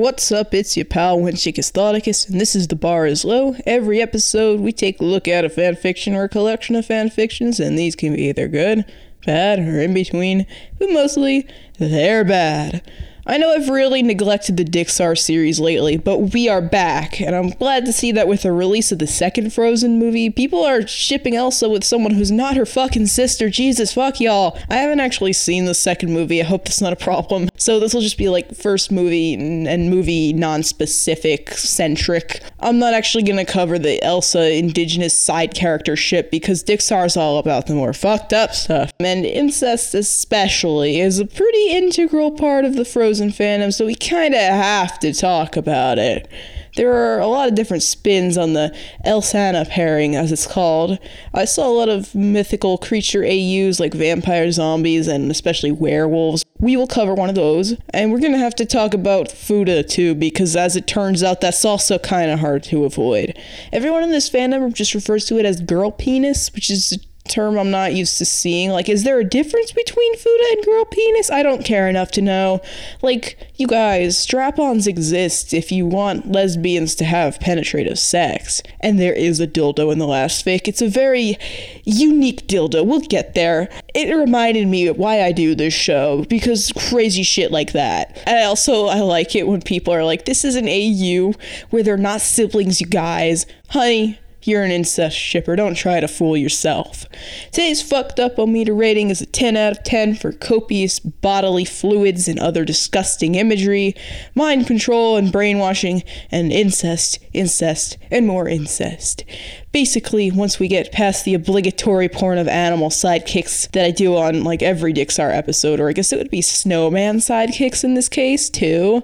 What's up? It's your pal Winchicus Thoticus, and this is The Bar is Low. Every episode, we take a look at a fanfiction or a collection of fanfictions, and these can be either good, bad, or in between, but mostly, they're bad. I know I've really neglected the Dixar series lately, but we are back, and I'm glad to see that with the release of the second Frozen movie, people are shipping Elsa with someone who's not her fucking sister. Jesus, fuck y'all. I haven't actually seen the second movie. I hope that's not a problem. So this will just be like first movie and, movie non-specific centric. I'm not actually gonna cover the Elsa indigenous side character ship because Dixar's all about the more fucked up stuff. And incest especially is a pretty integral part of the Frozen fandom, so we kind of have to talk about it. There are a lot of different spins on the Elsana pairing, as it's called. I saw a lot of mythical creature AUs like vampire zombies and especially werewolves. We will cover one of those, and we're gonna have to talk about futa too, because as it turns out, that's also kind of hard to avoid. Everyone in this fandom just refers to it as girl penis, which is term I'm not used to seeing. Like, is there a difference between futa and girl penis? I don't care enough to know. Like, you guys, strap ons exist if you want lesbians to have penetrative sex. And there is a dildo in the last fic. It's a very unique dildo. We'll get there. It reminded me why I do this show, because crazy shit like that. And I also, I like it when people are like, this is an AU where they're not siblings, you guys. Honey, you're an incest shipper. Don't try to fool yourself. Today's fucked up O meter rating is a 10 out of 10 for copious bodily fluids and other disgusting imagery, mind control and brainwashing, and incest, incest, and more incest. Basically, once we get past the obligatory porn of animal sidekicks that I do on like every Dixar episode, or I guess it would be snowman sidekicks in this case too,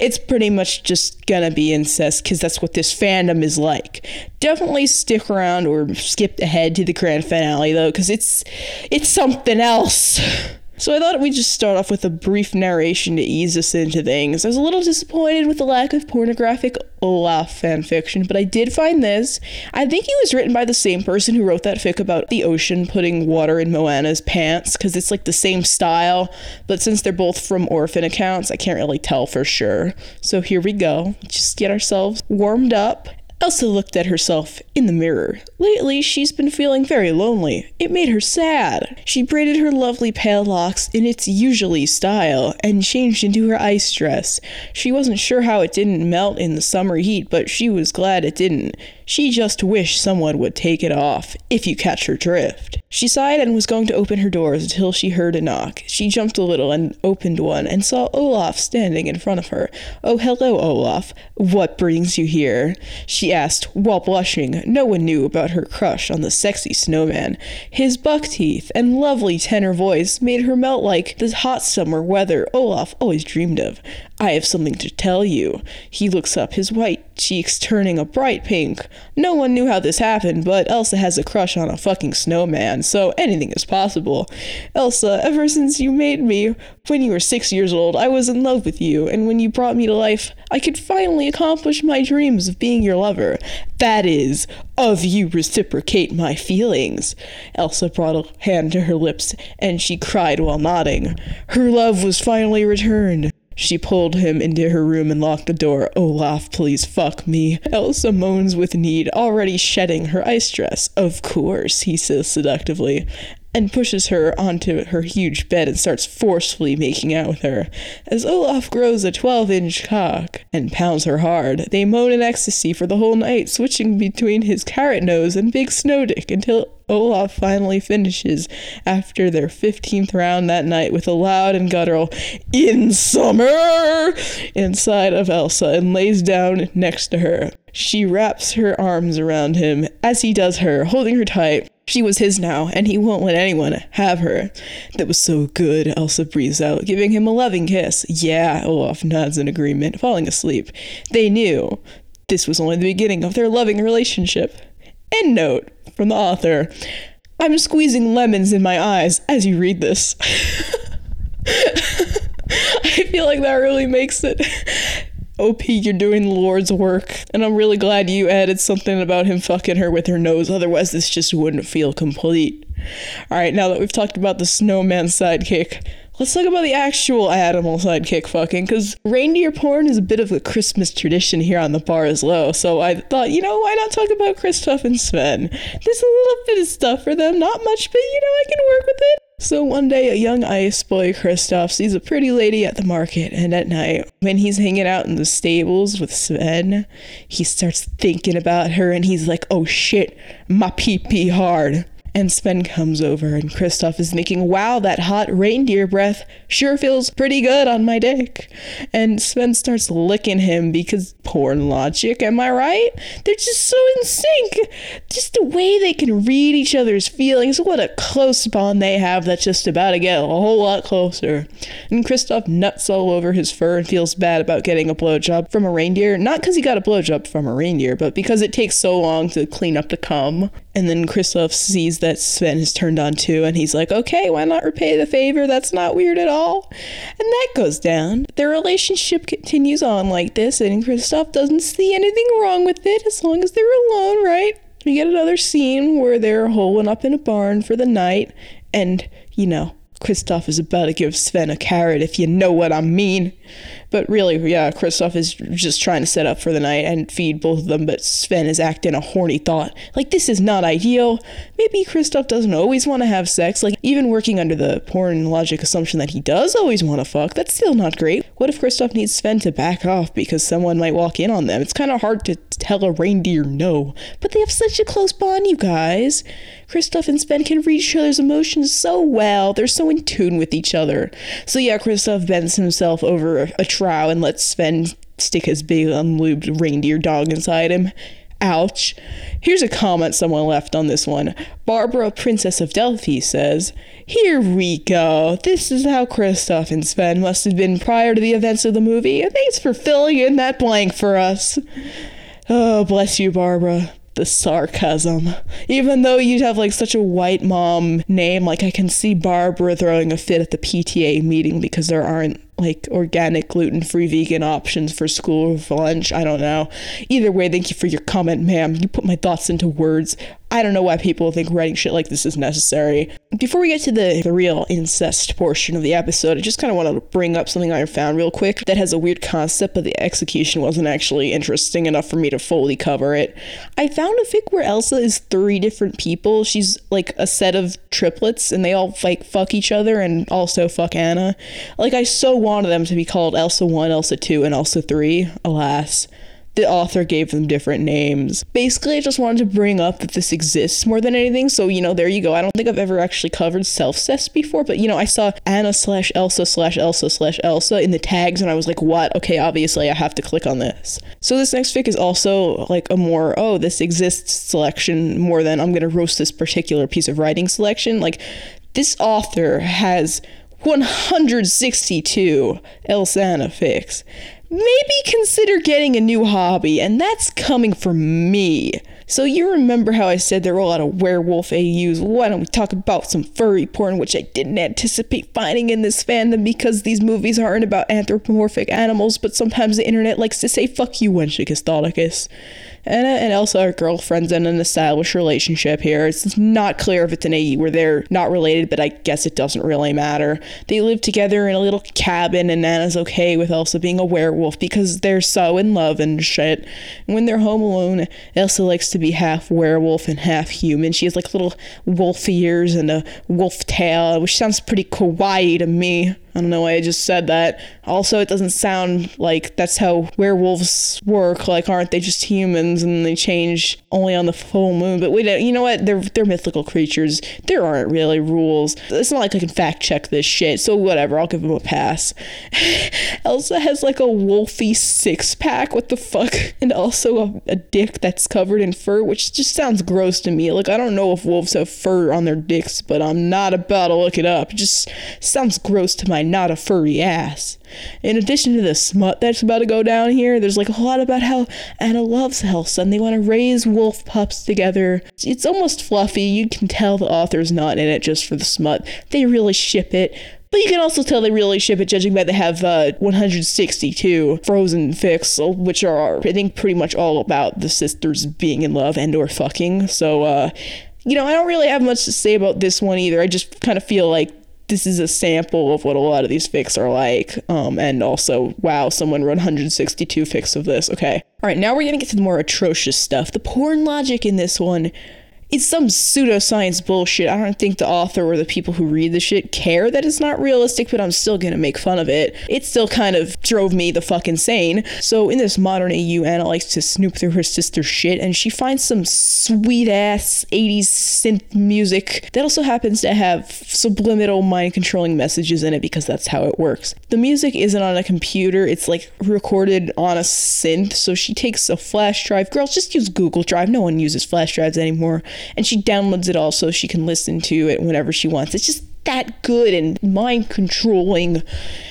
it's pretty much just gonna be incest because that's what this fandom is like. Definitely stick around or skip ahead to the grand finale though, because it's it's something else. So I thought we'd just start off with a brief narration to ease us into things. I was a little disappointed with the lack of pornographic Olaf fanfiction, but I did find this. I think it was written by the same person who wrote that fic about the ocean putting water in Moana's pants, because it's like the same style, but since they're both from orphan accounts, I can't really tell for sure. So here we go. Just get ourselves warmed up Elsa looked at herself in the mirror. Lately, she's been feeling very lonely. It made her sad. She braided her lovely pale locks in its usually style and changed into her ice dress. She wasn't sure how it didn't melt in the summer heat, but she was glad it didn't. She just wished someone would take it off, if you catch her drift. She sighed and was going to open her doors until she heard a knock. She jumped a little and opened one and saw Olaf standing in front of her. Oh, hello, Olaf. What brings you here? She asked, while blushing. No one knew about her crush on the sexy snowman. His buck teeth and lovely tenor voice made her melt like the hot summer weather Olaf always dreamed of. I have something to tell you. He looks up, his white cheeks turning a bright pink. No one knew how this happened, but Elsa has a crush on a fucking snowman, so anything is possible. Elsa, ever since you made me, when you were six years old, I was in love with you, and when you brought me to life, I could finally accomplish my dreams of being your lover. That is, of you reciprocate my feelings. Elsa brought a hand to her lips, and she cried while nodding. Her love was finally returned. She pulled him into her room and locked the door. Oh, Olaf, please fuck me. Elsa moans with need, already shedding her ice dress. Of course, he says seductively and pushes her onto her huge bed and starts forcefully making out with her. As Olaf grows a 12 inch cock and pounds her hard, they moan in ecstasy for the whole night, switching between his carrot nose and big snow dick until Olaf finally finishes after their 15th round that night with a loud and guttural, In summer! inside of Elsa and lays down next to her. She wraps her arms around him as he does her, holding her tight. She was his now, and he won't let anyone have her. That was so good, Elsa breathes out, giving him a loving kiss. Yeah, Olaf nods in agreement, falling asleep. They knew this was only the beginning of their loving relationship. End note from the author. I'm squeezing lemons in my eyes as you read this. I feel like that really makes it. OP, you're doing the Lord's work. And I'm really glad you added something about him fucking her with her nose. Otherwise, this just wouldn't feel complete. Alright, now that we've talked about the snowman sidekick, let's talk about the actual animal sidekick fucking, because reindeer porn is a bit of a Christmas tradition here on the bar is low. So I thought, you know, why not talk about Kristoff and Sven? There's a little bit of stuff for them, not much, but you know, I can work with it. So one day, a young ice boy, Kristoff, sees a pretty lady at the market, and at night, when he's hanging out in the stables with Sven, he starts thinking about her, and he's like, oh shit, my pee pee hard. And Sven comes over, and Kristoff is thinking, wow, that hot reindeer breath sure feels pretty good on my dick. And Sven starts licking him because porn logic, am I right? They're just so in sync. Just the way they can read each other's feelings. What a close bond they have that's just about to get a whole lot closer. And Kristoff nuts all over his fur and feels bad about getting a blowjob from a reindeer. Not because he got a blowjob from a reindeer, but because it takes so long to clean up the cum. And then Kristoff sees that Sven has turned on too, and he's like, okay, why not repay the favor? That's not weird at all. And that goes down. Their relationship continues on like this, and Kristoff doesn't see anything wrong with it as long as they're alone, right? We get another scene where they're holing up in a barn for the night, and, you know, Kristoff is about to give Sven a carrot, if you know what I mean. But really, yeah, Kristoff is just trying to set up for the night and feed both of them, but Sven is acting a horny thought. Like, this is not ideal. Maybe Kristoff doesn't always want to have sex. Like, even working under the porn logic assumption that he does always want to fuck, that's still not great. What if Kristoff needs Sven to back off because someone might walk in on them? It's kind of hard to tell a reindeer no. But they have such a close bond, you guys. Kristoff and Sven can read each other's emotions so well. They're so in tune with each other. So yeah, Kristoff bends himself over a, trough and lets Sven stick his big unlubed reindeer dog inside him. Ouch. Here's a comment someone left on this one. Barbara, Princess of Delphi, says, Here we go. This is how Kristoff and Sven must have been prior to the events of the movie. Thanks for filling in that blank for us. Oh, bless you, Barbara the sarcasm. Even though you'd have like such a white mom name, like I can see Barbara throwing a fit at the PTA meeting because there aren't like organic gluten free vegan options for school or for lunch. I don't know. Either way, thank you for your comment, ma'am. You put my thoughts into words. I don't know why people think writing shit like this is necessary. Before we get to the, the real incest portion of the episode, I just kind of wanted to bring up something I found real quick that has a weird concept, but the execution wasn't actually interesting enough for me to fully cover it. I found a fic where Elsa is three different people. She's like a set of triplets, and they all like fuck each other and also fuck Anna. Like, I so wanted them to be called Elsa 1, Elsa 2, and Elsa 3. Alas the author gave them different names. Basically, I just wanted to bring up that this exists more than anything. So, you know, there you go. I don't think I've ever actually covered self cest before, but, you know, I saw Anna slash Elsa slash Elsa slash Elsa in the tags, and I was like, what? Okay, obviously, I have to click on this. So, this next fic is also like a more, oh, this exists selection more than I'm going to roast this particular piece of writing selection. Like, this author has 162 Elsana fics maybe consider getting a new hobby, and that's coming from me. So you remember how I said there were a lot of werewolf AUs? Why don't we talk about some furry porn, which I didn't anticipate finding in this fandom because these movies aren't about anthropomorphic animals, but sometimes the internet likes to say fuck you, Wenchicus Thoticus. Anna and Elsa are girlfriends in an established relationship here. It's not clear if it's an AU where they're not related, but I guess it doesn't really matter. They live together in a little cabin, and Anna's okay with Elsa being a werewolf because they're so in love and shit. And when they're home alone, Elsa likes to be half werewolf and half human. She has like little wolf ears and a wolf tail, which sounds pretty kawaii to me. I don't know why I just said that. Also, it doesn't sound like that's how werewolves work. Like, aren't they just humans and they change only on the full moon? But wait, you know what? They're they're mythical creatures. There aren't really rules. It's not like I can fact check this shit. So whatever, I'll give them a pass. Elsa has like a wolfy six pack. What the fuck? And also a, a dick that's covered in fur, which just sounds gross to me. Like I don't know if wolves have fur on their dicks, but I'm not about to look it up. It just sounds gross to my not a furry ass. In addition to the smut that's about to go down here, there's like a lot about how Anna loves Elsa and they want to raise wolf pups together. It's almost fluffy. You can tell the author's not in it just for the smut. They really ship it. But you can also tell they really ship it, judging by they have uh, 162 frozen fics, which are, I think, pretty much all about the sisters being in love and or fucking. So, uh, you know, I don't really have much to say about this one either. I just kind of feel like this is a sample of what a lot of these fics are like. Um, and also, wow, someone wrote 162 fics of this. Okay. All right, now we're gonna get to the more atrocious stuff. The porn logic in this one it's some pseudoscience bullshit. I don't think the author or the people who read the shit care that it's not realistic, but I'm still gonna make fun of it. It still kind of drove me the fuck insane. So in this modern AU, Anna likes to snoop through her sister's shit, and she finds some sweet ass 80s synth music that also happens to have subliminal mind controlling messages in it because that's how it works. The music isn't on a computer, it's like recorded on a synth. So she takes a flash drive. Girls, just use Google Drive. No one uses flash drives anymore and she downloads it all so she can listen to it whenever she wants. It's just that good and mind controlling.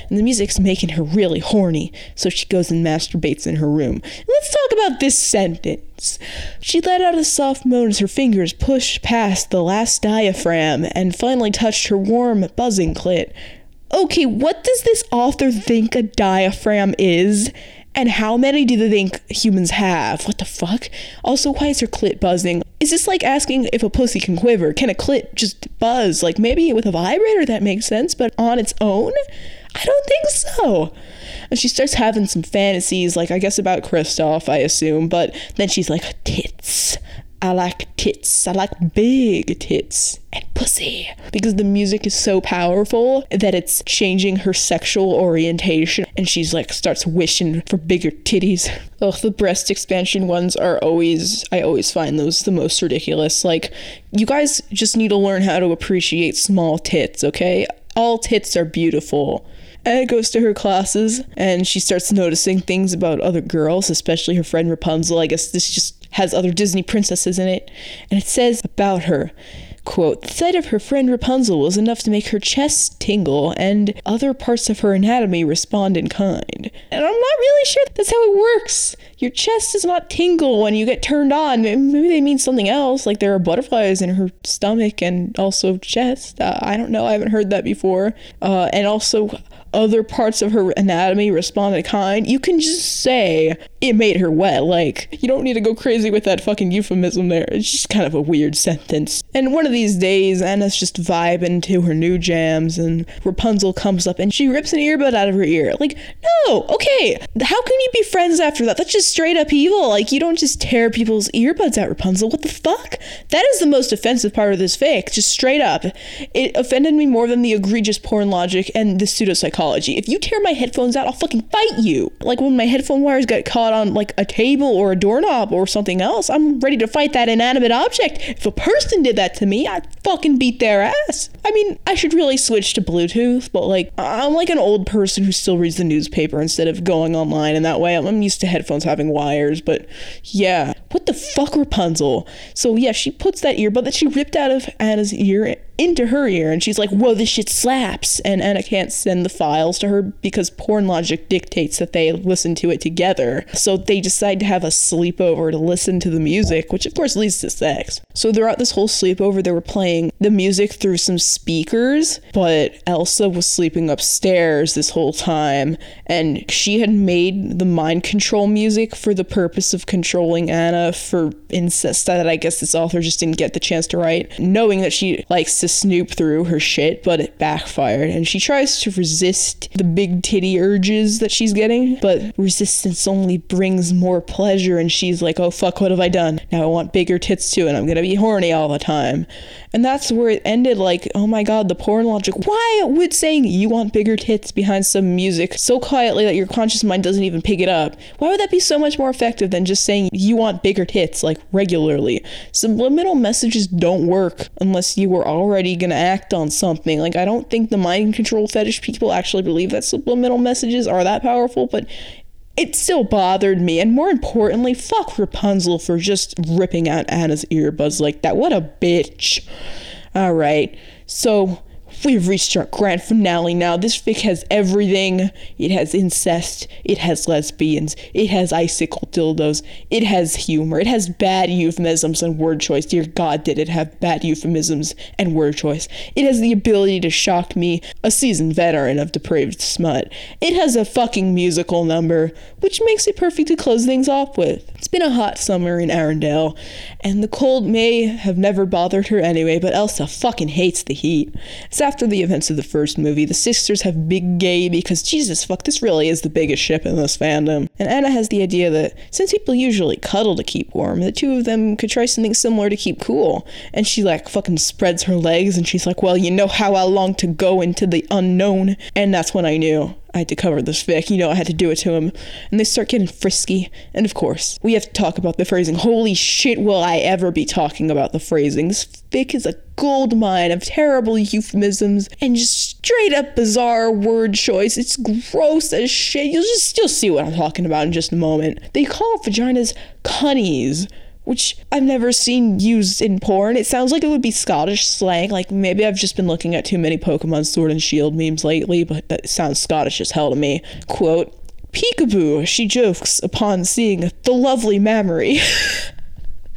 And the music's making her really horny, so she goes and masturbates in her room. Let's talk about this sentence. She let out a soft moan as her fingers pushed past the last diaphragm and finally touched her warm, buzzing clit. Okay, what does this author think a diaphragm is? And how many do they think humans have? What the fuck? Also, why is her clit buzzing? Is this like asking if a pussy can quiver? Can a clit just buzz? Like maybe with a vibrator that makes sense, but on its own? I don't think so. And she starts having some fantasies, like I guess about Kristoff, I assume, but then she's like, tits. I like tits. I like big tits and pussy. Because the music is so powerful that it's changing her sexual orientation. And she's like, starts wishing for bigger titties. Ugh, the breast expansion ones are always, I always find those the most ridiculous. Like, you guys just need to learn how to appreciate small tits, okay? All tits are beautiful. Anna goes to her classes and she starts noticing things about other girls, especially her friend Rapunzel. I guess this just has other Disney princesses in it. And it says about her quote, the sight of her friend Rapunzel was enough to make her chest tingle and other parts of her anatomy respond in kind. And I'm not really sure that's how it works. Your chest does not tingle when you get turned on. Maybe they mean something else, like there are butterflies in her stomach and also chest. Uh, I don't know. I haven't heard that before. Uh, and also, other parts of her anatomy respond in kind, you can just say it made her wet. Like, you don't need to go crazy with that fucking euphemism there. It's just kind of a weird sentence. And one of these days, Anna's just vibing to her new jams, and Rapunzel comes up and she rips an earbud out of her ear. Like, no, okay, how can you be friends after that? That's just straight up evil. Like, you don't just tear people's earbuds out, Rapunzel. What the fuck? That is the most offensive part of this fic, just straight up. It offended me more than the egregious porn logic and the pseudopsychology. If you tear my headphones out, I'll fucking fight you. Like, when my headphone wires got caught on like a table or a doorknob or something else, I'm ready to fight that inanimate object. If a person did that to me, I'd fucking beat their ass. I mean, I should really switch to Bluetooth, but like, I'm like an old person who still reads the newspaper instead of going online, and that way I'm used to headphones having wires, but yeah. What the fuck, Rapunzel? So yeah, she puts that earbud that she ripped out of Anna's ear into her ear and she's like, whoa, this shit slaps. And Anna can't send the files to her because porn logic dictates that they listen to it together. So they decide to have a sleepover to listen to the music, which of course leads to sex. So throughout this whole sleepover, they were playing the music through some speakers, but Elsa was sleeping upstairs this whole time and she had made the mind control music for the purpose of controlling Anna for incest that I guess this author just didn't get the chance to write, knowing that she likes to to snoop through her shit, but it backfired. And she tries to resist the big titty urges that she's getting, but resistance only brings more pleasure. And she's like, oh fuck, what have I done? Now I want bigger tits too, and I'm gonna be horny all the time. And that's where it ended like, oh my god, the porn logic. Why would saying you want bigger tits behind some music so quietly that your conscious mind doesn't even pick it up? Why would that be so much more effective than just saying you want bigger tits, like regularly? Subliminal messages don't work unless you were already to act on something. Like, I don't think the mind control fetish people actually believe that subliminal messages are that powerful, but it still bothered me. And more importantly, fuck Rapunzel for just ripping out Anna's earbuds like that. What a bitch. All right. So We've reached our grand finale now. This fic has everything. It has incest. It has lesbians. It has icicle dildos. It has humor. It has bad euphemisms and word choice. Dear God, did it have bad euphemisms and word choice. It has the ability to shock me, a seasoned veteran of depraved smut. It has a fucking musical number, which makes it perfect to close things off with. It's been a hot summer in Arendelle, and the cold may have never bothered her anyway, but Elsa fucking hates the heat. So after the events of the first movie, the sisters have big gay because Jesus fuck, this really is the biggest ship in this fandom. And Anna has the idea that since people usually cuddle to keep warm, the two of them could try something similar to keep cool. And she like fucking spreads her legs and she's like, Well, you know how I long to go into the unknown. And that's when I knew I had to cover this fic. You know, I had to do it to him. And they start getting frisky. And of course, we have to talk about the phrasing. Holy shit, will I ever be talking about the phrasing? This fic is a gold mine of terrible euphemisms and just straight up bizarre word choice. It's gross as shit. You'll just still see what I'm talking about in just a moment. They call vaginas cunnies which I've never seen used in porn. It sounds like it would be Scottish slang. Like maybe I've just been looking at too many Pokemon Sword and Shield memes lately, but that sounds Scottish as hell to me. Quote, Peekaboo, she jokes upon seeing the lovely mammary.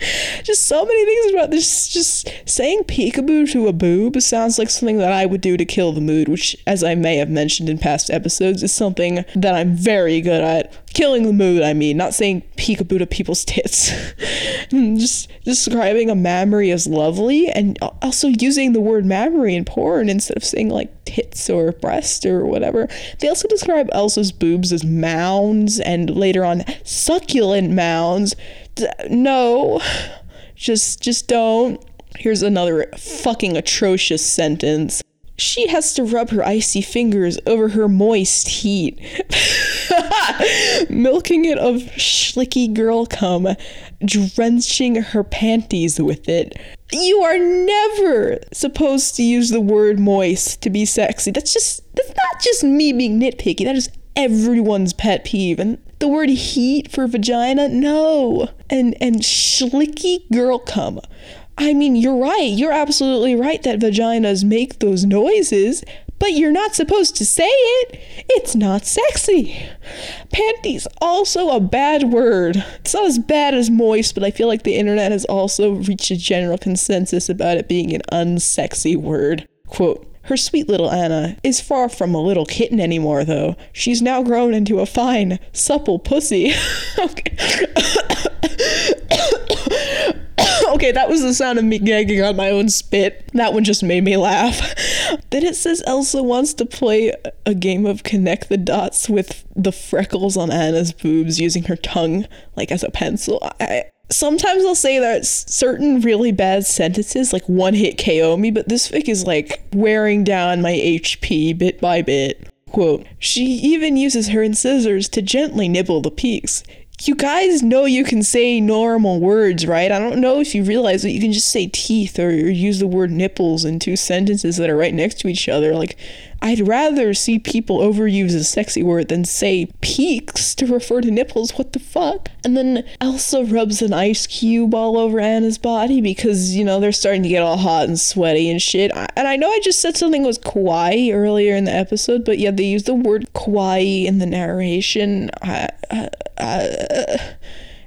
just so many things about this. Just saying peekaboo to a boob sounds like something that I would do to kill the mood, which, as I may have mentioned in past episodes, is something that I'm very good at. Killing the mood, I mean, not saying peekaboo to people's tits. just describing a mammary as lovely and also using the word mammary in porn instead of saying like tits or breast or whatever. They also describe Elsa's boobs as mounds and later on succulent mounds no. Just just don't. Here's another fucking atrocious sentence. She has to rub her icy fingers over her moist heat, milking it of schlicky girl cum, drenching her panties with it. You are never supposed to use the word moist to be sexy. That's just, that's not just me being nitpicky. That is everyone's pet peeve. And the word heat for vagina, no. And and schlicky girl cum. I mean, you're right. You're absolutely right that vaginas make those noises, but you're not supposed to say it. It's not sexy. Panties, also a bad word. It's not as bad as moist, but I feel like the internet has also reached a general consensus about it being an unsexy word. Quote, her sweet little Anna is far from a little kitten anymore, though. She's now grown into a fine, supple pussy. okay. that was the sound of me gagging on my own spit. That one just made me laugh. then it says Elsa wants to play a game of connect the dots with the freckles on Anna's boobs using her tongue, like as a pencil. I, sometimes I'll say that certain really bad sentences like one hit KO me, but this fic is like wearing down my HP bit by bit. Quote, she even uses her incisors to gently nibble the peaks. You guys know you can say normal words, right? I don't know if you realize that you can just say teeth or use the word nipples in two sentences that are right next to each other. Like, I'd rather see people overuse a sexy word than say peaks to refer to nipples. What the fuck? And then Elsa rubs an ice cube all over Anna's body because, you know, they're starting to get all hot and sweaty and shit. And I know I just said something was kawaii earlier in the episode, but yeah, they use the word kawaii in the narration. Uh, uh, uh,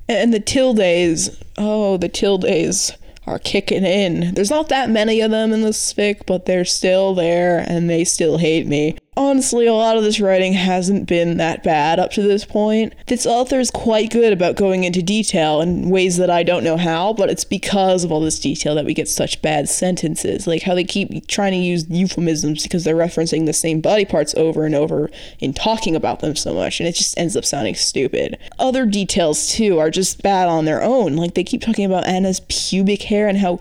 and the tildes. Oh, the tildes are kicking in. There's not that many of them in this fic, but they're still there and they still hate me honestly, a lot of this writing hasn't been that bad up to this point. This author is quite good about going into detail in ways that I don't know how, but it's because of all this detail that we get such bad sentences. Like how they keep trying to use euphemisms because they're referencing the same body parts over and over in talking about them so much, and it just ends up sounding stupid. Other details, too, are just bad on their own. Like they keep talking about Anna's pubic hair and how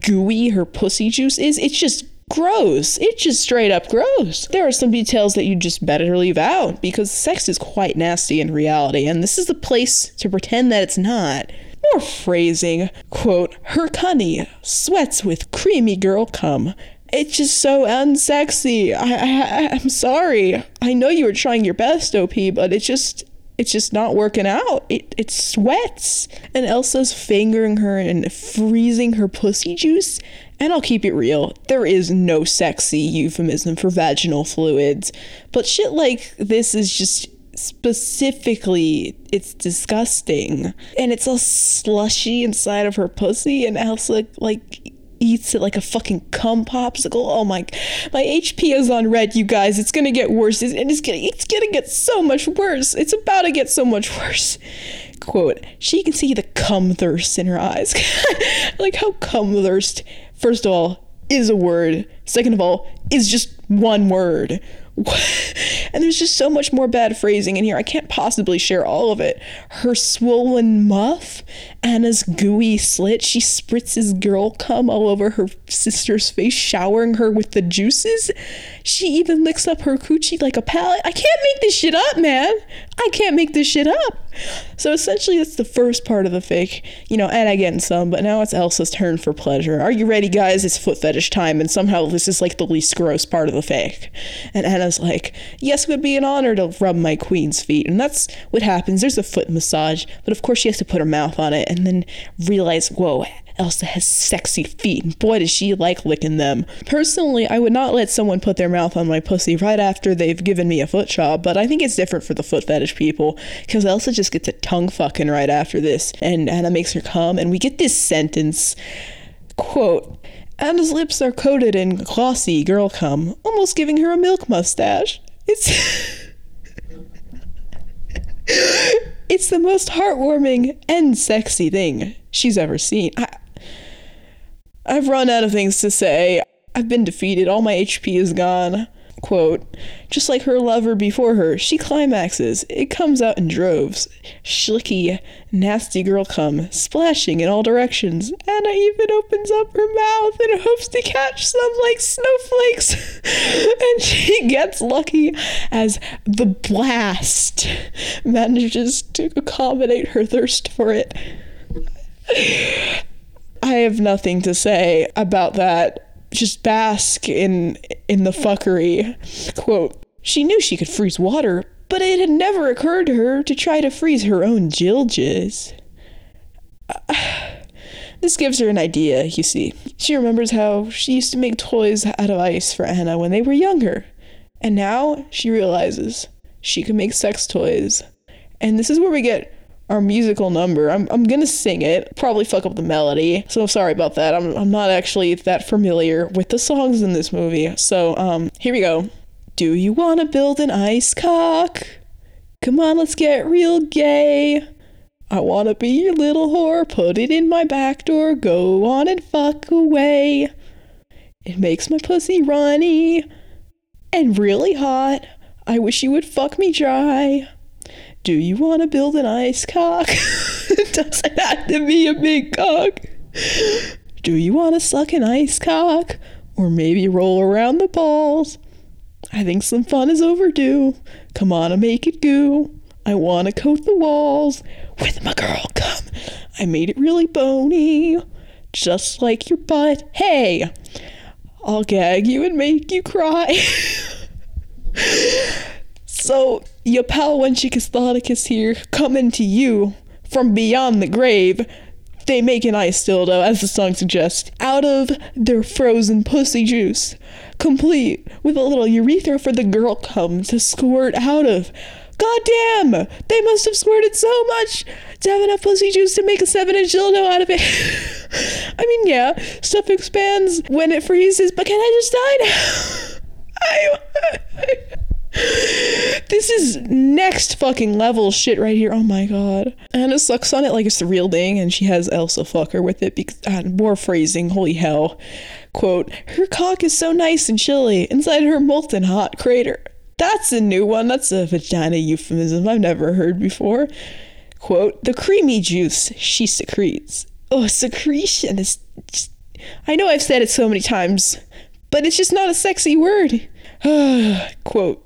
gooey her pussy juice is. It's just gross. It's just straight up gross. There are some details that you just better leave out because sex is quite nasty in reality, and this is the place to pretend that it's not. More phrasing. Quote, her cunny sweats with creamy girl cum. It's just so unsexy. I, I, I'm sorry. I know you were trying your best, OP, but it's just it's just not working out. It it sweats. And Elsa's fingering her and freezing her pussy juice. And I'll keep it real, there is no sexy euphemism for vaginal fluids, but shit like this is just specifically it's disgusting and it's all slushy inside of her pussy and Elsa like eats it like a fucking cum popsicle. Oh my, my HP is on red, you guys. It's gonna get worse. It's, it's gonna, it's gonna get so much worse. It's about to get so much worse quote, she can see the cum thirst in her eyes. like how cum thirst, first of all, is a word. Second of all, is just one word. and there's just so much more bad phrasing in here. I can't possibly share all of it. Her swollen muff, Anna's gooey slit. She spritzes girl cum all over her sister's face, showering her with the juices. She even licks up her coochie like a pallet. I can't make this shit up, man. I can't make this shit up. So essentially, that's the first part of the fic. You know, and I get some, but now it's Elsa's turn for pleasure. Are you ready, guys? It's foot fetish time, and somehow this is like the least gross part of the fic. And Anna's like, Yes, it would be an honor to rub my queen's feet. And that's what happens. There's a foot massage, but of course, she has to put her mouth on it and then realize, Whoa, Elsa has sexy feet, and boy, does she like licking them. Personally, I would not let someone put their mouth on my pussy right after they've given me a foot job, but I think it's different for the foot fetish people, because Elsa just gets a tongue fucking right after this, and Anna makes her come, and we get this sentence quote, Anna's lips are coated in glossy girl cum, almost giving her a milk mustache. It's. it's the most heartwarming and sexy thing she's ever seen. I, I've run out of things to say. I've been defeated. All my HP is gone. Quote, just like her lover before her, she climaxes. It comes out in droves. Schlicky, nasty girl come, splashing in all directions. Anna even opens up her mouth and hopes to catch some like snowflakes. and she gets lucky as the blast manages to accommodate her thirst for it. I have nothing to say about that. Just bask in in the fuckery. Quote, she knew she could freeze water, but it had never occurred to her to try to freeze her own jilges. this gives her an idea, you see. She remembers how she used to make toys out of ice for Anna when they were younger. And now she realizes she can make sex toys. And this is where we get our musical number. I'm, I'm gonna sing it, probably fuck up the melody. So sorry about that. I'm, I'm not actually that familiar with the songs in this movie. So um, here we go. Do you wanna build an ice cock? Come on, let's get real gay. I wanna be your little whore, put it in my back door, go on and fuck away. It makes my pussy runny and really hot. I wish you would fuck me dry. Do you want to build an ice cock? it doesn't have to be a big cock. Do you want to suck an ice cock? Or maybe roll around the balls? I think some fun is overdue. Come on and make it goo. I want to coat the walls with my girl cum. I made it really bony, just like your butt. Hey, I'll gag you and make you cry. so your pal Wenchicus Thoticus here, coming to you from beyond the grave. They make an ice dildo, as the song suggests, out of their frozen pussy juice, complete with a little urethra for the girl cum to squirt out of. God damn! They must have squirted so much to have enough pussy juice to make a 7 inch dildo out of it. I mean, yeah, stuff expands when it freezes, but can I just die now? I. this is next fucking level shit right here. Oh my god. Anna sucks on it like it's the real thing, and she has Elsa fuck her with it because uh, more phrasing. Holy hell. Quote, her cock is so nice and chilly inside her molten hot crater. That's a new one. That's a vagina euphemism I've never heard before. Quote, the creamy juice she secretes. Oh, secretion is. Just, I know I've said it so many times, but it's just not a sexy word. Quote,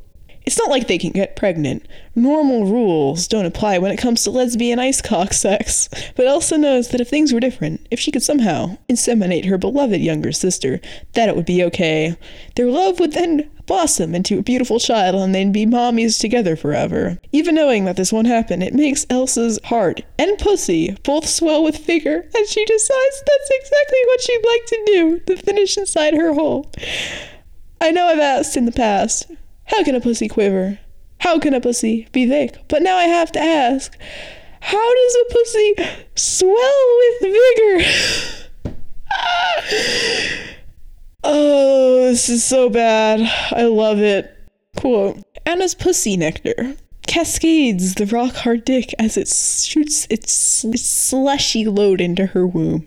it's not like they can get pregnant. Normal rules don't apply when it comes to lesbian ice cock sex. But Elsa knows that if things were different, if she could somehow inseminate her beloved younger sister, that it would be okay. Their love would then blossom into a beautiful child and they'd be mommies together forever. Even knowing that this won't happen, it makes Elsa's heart and pussy both swell with vigor, and she decides that's exactly what she'd like to do to finish inside her hole. I know I've asked in the past, how can a pussy quiver? How can a pussy be thick? But now I have to ask, how does a pussy swell with vigor? oh, this is so bad. I love it. Quote Anna's pussy nectar cascades the rock hard dick as it shoots its, its slushy load into her womb.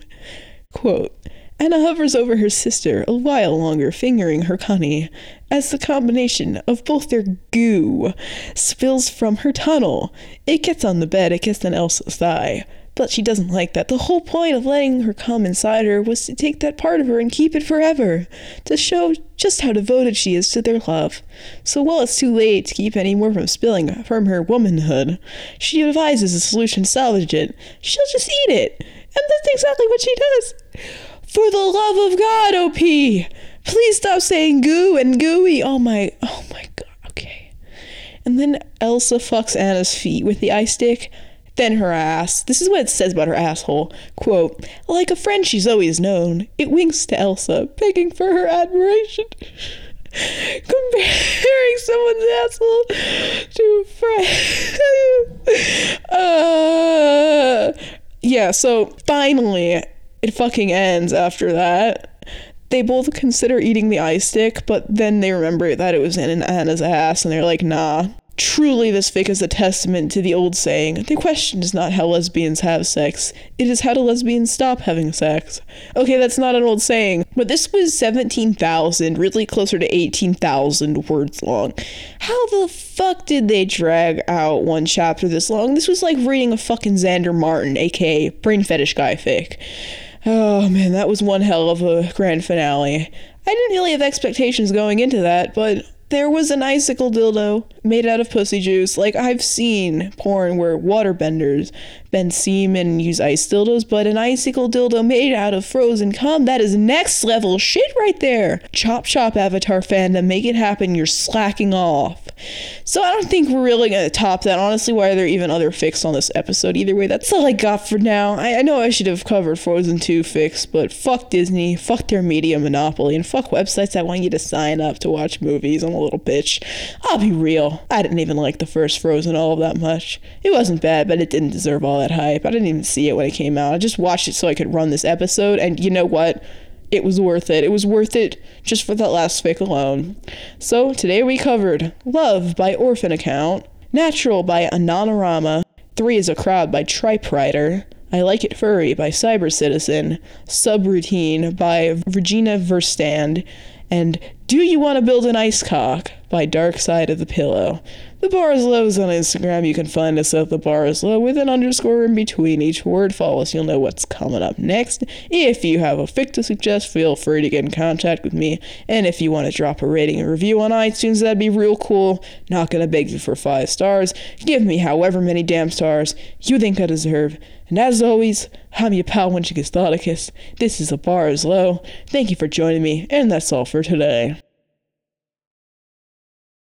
Quote Anna hovers over her sister a while longer, fingering her cunny, as the combination of both their goo spills from her tunnel. It gets on the bed, it gets on Elsa's thigh. But she doesn't like that. The whole point of letting her come inside her was to take that part of her and keep it forever, to show just how devoted she is to their love. So while it's too late to keep any more from spilling from her womanhood, she devises a solution to salvage it. She'll just eat it. And that's exactly what she does. For the love of God, OP! Please stop saying goo and gooey. Oh my, oh my god, okay. And then Elsa fucks Anna's feet with the ice stick then her ass. This is what it says about her asshole. Quote, like a friend she's always known, it winks to Elsa, begging for her admiration. Comparing someone's asshole to a friend. uh, yeah, so finally, it fucking ends after that. They both consider eating the ice stick, but then they remember that it was in Anna's ass, and they're like, nah, Truly, this fic is a testament to the old saying the question is not how lesbians have sex, it is how do lesbians stop having sex. Okay, that's not an old saying, but this was 17,000, really closer to 18,000 words long. How the fuck did they drag out one chapter this long? This was like reading a fucking Xander Martin, aka Brain Fetish Guy fic. Oh man, that was one hell of a grand finale. I didn't really have expectations going into that, but there was an icicle dildo made out of pussy juice. Like I've seen porn where waterbenders bend semen use ice dildos, but an icicle dildo made out of frozen cum, that is next level shit right there. Chop chop Avatar fandom, make it happen, you're slacking off. So I don't think we're really gonna top that. Honestly, why are there even other fics on this episode? Either way, that's all I got for now. I, I know I should have covered Frozen 2 fics, but fuck Disney, fuck their media monopoly, and fuck websites that want you to sign up to watch movies. I'm a little bitch. I'll be real. I didn't even like the first Frozen all that much. It wasn't bad, but it didn't deserve all that hype. I didn't even see it when it came out. I just watched it so I could run this episode, and you know what? It was worth it. It was worth it just for that last fic alone. So today we covered Love by Orphan Account, Natural by Anonorama, Three is a Crowd by Tripe Writer, I Like It Furry by Cyber Citizen, Subroutine by Regina Verstand, and Do You Want to Build an Ice Cock by Dark Side of the Pillow. The bar is low is on Instagram. You can find us at the bar is low with an underscore in between each word. Follow us, you'll know what's coming up next. If you have a fic to suggest, feel free to get in contact with me. And if you want to drop a rating and review on iTunes, that'd be real cool. Not gonna beg you for five stars. Give me however many damn stars you think I deserve. And as always, I'm your pal Winchicus This is The bar is low. Thank you for joining me, and that's all for today.